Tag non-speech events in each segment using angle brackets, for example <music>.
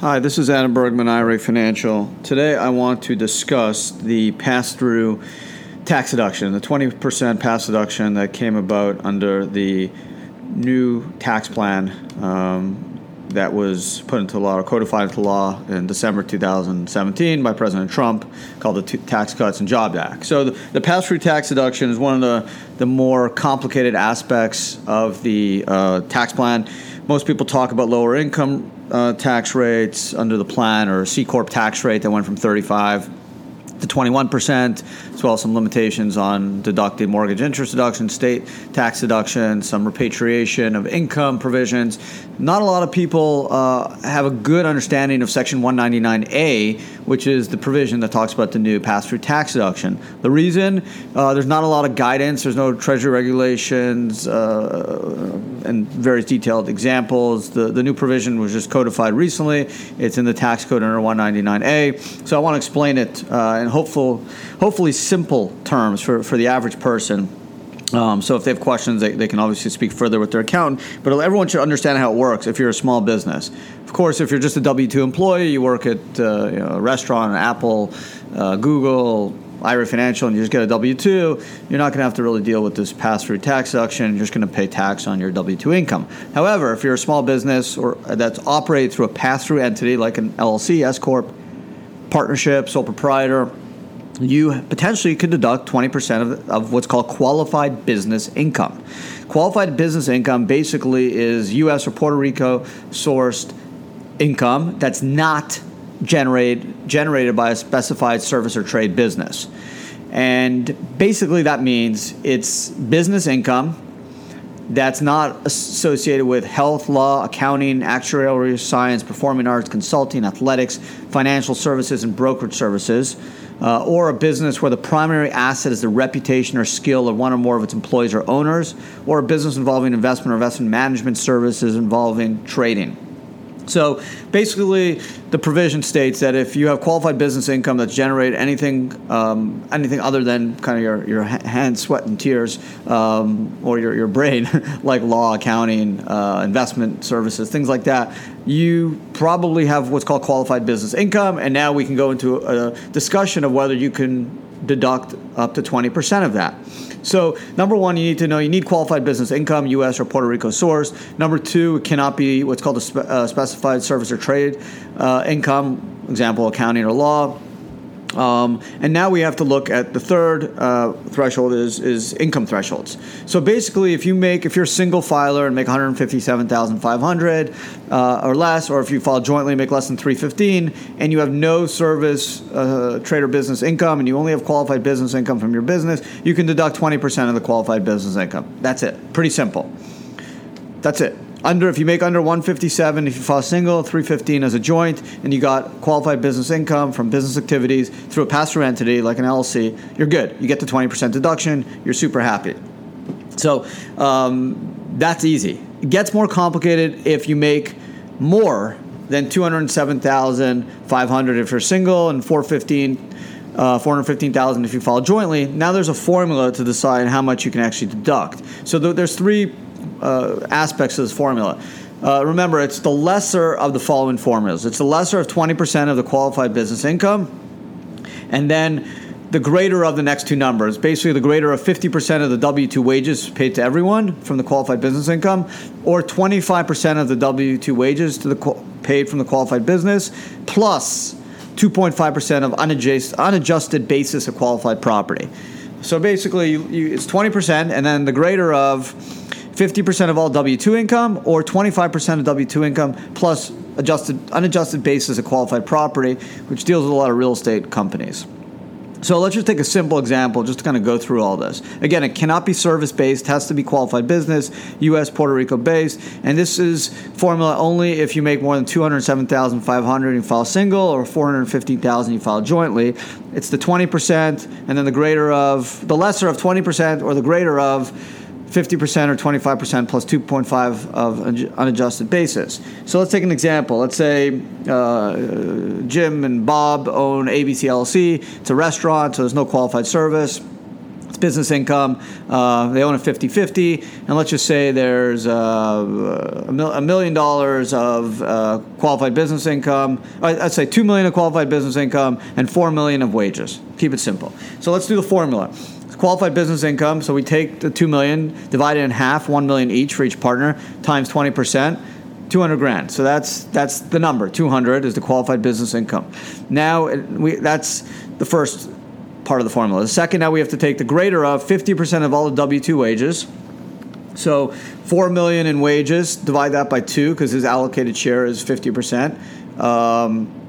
Hi, this is Adam Bergman, IRA Financial. Today I want to discuss the pass through tax deduction, the 20% pass deduction that came about under the new tax plan um, that was put into law or codified into law in December 2017 by President Trump called the T- Tax Cuts and Jobs Act. So the, the pass through tax deduction is one of the, the more complicated aspects of the uh, tax plan. Most people talk about lower income uh, tax rates under the plan or C corp tax rate that went from 35 to 21%, as well as some limitations on deducted mortgage interest deduction, state tax deduction, some repatriation of income provisions. Not a lot of people uh, have a good understanding of Section 199A, which is the provision that talks about the new pass through tax deduction. The reason uh, there's not a lot of guidance, there's no Treasury regulations uh, and various detailed examples. The, the new provision was just codified recently, it's in the tax code under 199A. So I want to explain it uh, in hopeful, hopefully simple terms for, for the average person. Um, so if they have questions, they, they can obviously speak further with their accountant. But everyone should understand how it works if you're a small business. Of course, if you're just a W two employee, you work at uh, you know, a restaurant, Apple, uh, Google, IRA Financial, and you just get a W two, you're not going to have to really deal with this pass through tax deduction. You're just going to pay tax on your W two income. However, if you're a small business or that's operated through a pass through entity like an LLC, S corp, partnership, sole proprietor you potentially could deduct 20% of, of what's called qualified business income. Qualified business income basically is U.S. or Puerto Rico sourced income that's not generated generated by a specified service or trade business. And basically that means it's business income that's not associated with health, law, accounting, actuarial science, performing arts, consulting, athletics, financial services, and brokerage services uh, or a business where the primary asset is the reputation or skill of one or more of its employees or owners, or a business involving investment or investment management services involving trading. So basically, the provision states that if you have qualified business income that's generated anything, um, anything other than kind of your, your hand, sweat, and tears, um, or your, your brain, <laughs> like law, accounting, uh, investment services, things like that, you probably have what's called qualified business income. And now we can go into a discussion of whether you can deduct up to 20% of that. So, number one, you need to know you need qualified business income, U.S. or Puerto Rico source. Number two, it cannot be what's called a spe- uh, specified service or trade uh, income, example, accounting or law. Um, and now we have to look at the third uh, threshold is is income thresholds. So basically, if you make if you're a single filer and make 157,500 uh, or less, or if you file jointly and make less than 315, and you have no service uh, trade or business income, and you only have qualified business income from your business, you can deduct 20% of the qualified business income. That's it. Pretty simple. That's it under if you make under 157 if you file single 315 as a joint and you got qualified business income from business activities through a pass-through entity like an llc you're good you get the 20% deduction you're super happy so um, that's easy it gets more complicated if you make more than 207500 if you're single and 415 uh, 415,000 if you file jointly. Now there's a formula to decide how much you can actually deduct. So th- there's three uh, aspects of this formula. Uh, remember, it's the lesser of the following formulas. It's the lesser of 20% of the qualified business income, and then the greater of the next two numbers. Basically, the greater of 50% of the W 2 wages paid to everyone from the qualified business income, or 25% of the W 2 wages to the paid from the qualified business, plus 2.5% of unadjusted, unadjusted basis of qualified property. So basically, you, you, it's 20%, and then the greater of 50% of all W 2 income or 25% of W 2 income plus adjusted, unadjusted basis of qualified property, which deals with a lot of real estate companies. So let's just take a simple example just to kind of go through all this. Again, it cannot be service based, has to be qualified business, US, Puerto Rico based, and this is formula only if you make more than 207,500 and you file single or 415,000 you file jointly. It's the 20% and then the greater of the lesser of 20% or the greater of 50% or 25% plus 2.5 of an unadjusted basis. So let's take an example. Let's say uh, Jim and Bob own ABC LLC. It's a restaurant, so there's no qualified service. It's business income. Uh, they own a 50 50. And let's just say there's uh, a, mil- a million dollars of uh, qualified business income. I'd say 2 million of qualified business income and 4 million of wages. Keep it simple. So let's do the formula qualified business income. So we take the two million, divide it in half, one million each for each partner, times twenty percent. 200 grand. So that's that's the number. 200 is the qualified business income. Now we that's the first part of the formula. The second now we have to take the greater of 50% of all the W2 wages. So 4 million in wages, divide that by 2 because his allocated share is 50%. Um,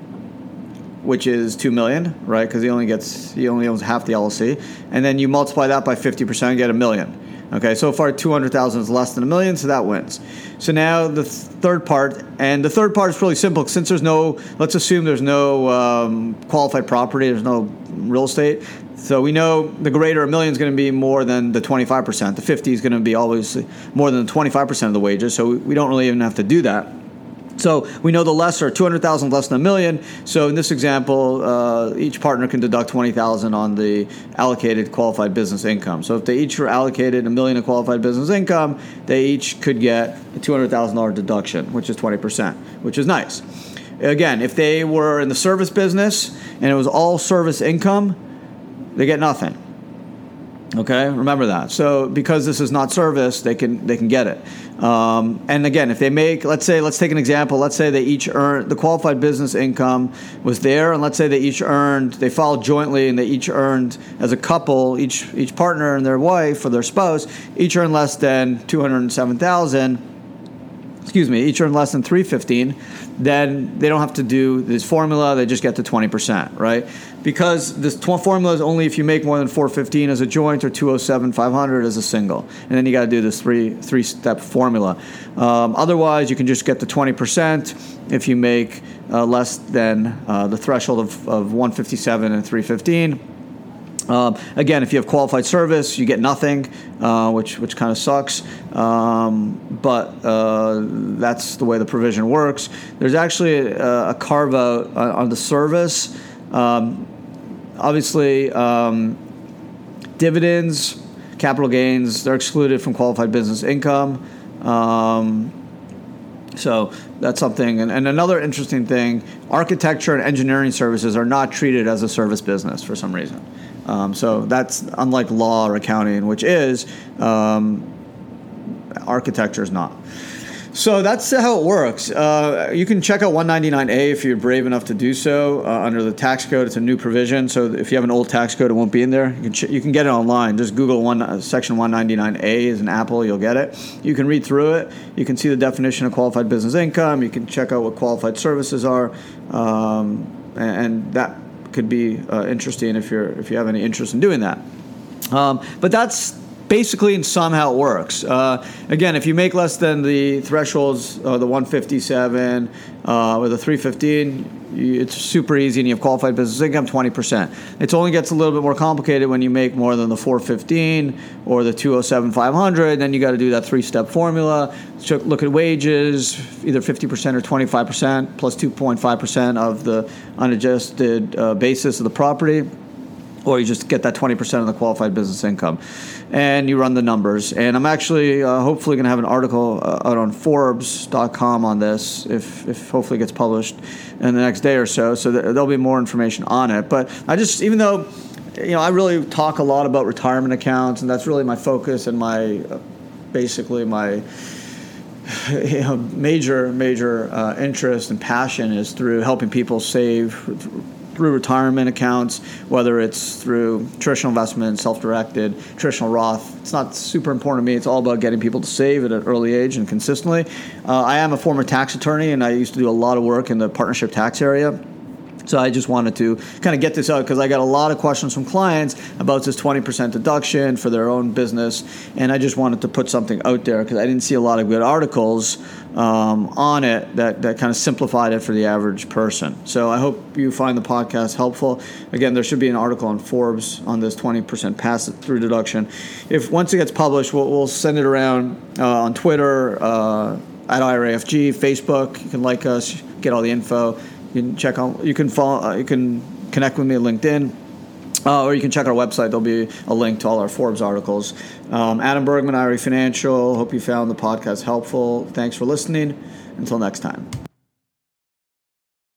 which is two million, right? Because he only gets he only owns half the LLC, and then you multiply that by fifty percent and get a million. Okay, so far two hundred thousand is less than a million, so that wins. So now the th- third part, and the third part is really simple since there's no. Let's assume there's no um, qualified property, there's no real estate. So we know the greater a million is going to be more than the 25%. The 50 is going to be always more than the 25% of the wages. So we don't really even have to do that. So we know the lesser, 200,000 less than a million. So in this example, uh, each partner can deduct 20,000 on the allocated qualified business income. So if they each were allocated a million of qualified business income, they each could get a $200,000 deduction, which is 20%, which is nice. Again, if they were in the service business and it was all service income, they get nothing. Okay, remember that. So because this is not service, they can they can get it. Um, and again, if they make, let's say, let's take an example. Let's say they each earned the qualified business income was there, and let's say they each earned, they filed jointly, and they each earned as a couple, each each partner and their wife or their spouse each earned less than two hundred seven thousand. Excuse me, each earn less than three fifteen then they don't have to do this formula. They just get to 20%, right? Because this formula is only if you make more than 415 as a joint or 207 500 as a single. And then you got to do this three three step formula. Um, otherwise, you can just get to 20% if you make uh, less than uh, the threshold of, of 157 and 315. Um, again, if you have qualified service, you get nothing, uh, which which kind of sucks. Um, but uh, that's the way the provision works. There's actually a, a carve out on the service. Um, obviously, um, dividends, capital gains, they're excluded from qualified business income. Um, so that's something. And, and, another interesting thing architecture and engineering services are not treated as a service business for some reason. Um, so that's unlike law or accounting, which is um, architecture is not. So that's how it works. Uh, you can check out 199A if you're brave enough to do so uh, under the tax code. It's a new provision, so if you have an old tax code, it won't be in there. You can ch- you can get it online. Just Google one uh, section 199A is an Apple, you'll get it. You can read through it. You can see the definition of qualified business income. You can check out what qualified services are, um, and, and that could be uh, interesting if you're if you have any interest in doing that. Um, but that's basically in sum how it works. Uh, again, if you make less than the thresholds, uh, the 157 uh, or the 315, it's super easy and you have qualified business income 20%. It only gets a little bit more complicated when you make more than the 415 or the 207 500. Then you got to do that three step formula. Look at wages, either 50% or 25% plus 2.5% of the unadjusted uh, basis of the property or you just get that 20% of the qualified business income and you run the numbers. And i'm actually uh, hopefully going to have an article uh, out on forbes.com on this if, if hopefully gets published in the next day or so so there'll be more information on it. But i just even though you know i really talk a lot about retirement accounts and that's really my focus and my uh, basically my <sighs> you know, major major uh, interest and passion is through helping people save through retirement accounts, whether it's through traditional investment, self-directed, traditional Roth. It's not super important to me. It's all about getting people to save at an early age and consistently. Uh, I am a former tax attorney, and I used to do a lot of work in the partnership tax area. So I just wanted to kind of get this out because I got a lot of questions from clients about this 20% deduction for their own business, and I just wanted to put something out there because I didn't see a lot of good articles um, on it that, that kind of simplified it for the average person. So I hope you find the podcast helpful. Again, there should be an article on Forbes on this 20% pass through deduction. If once it gets published, we'll, we'll send it around uh, on Twitter. Uh, at IRAFG, Facebook, you can like us, get all the info. You can check on. You can follow. Uh, you can connect with me at LinkedIn. Uh, or you can check our website. There'll be a link to all our Forbes articles. Um, Adam Bergman, IRA Financial. Hope you found the podcast helpful. Thanks for listening. Until next time.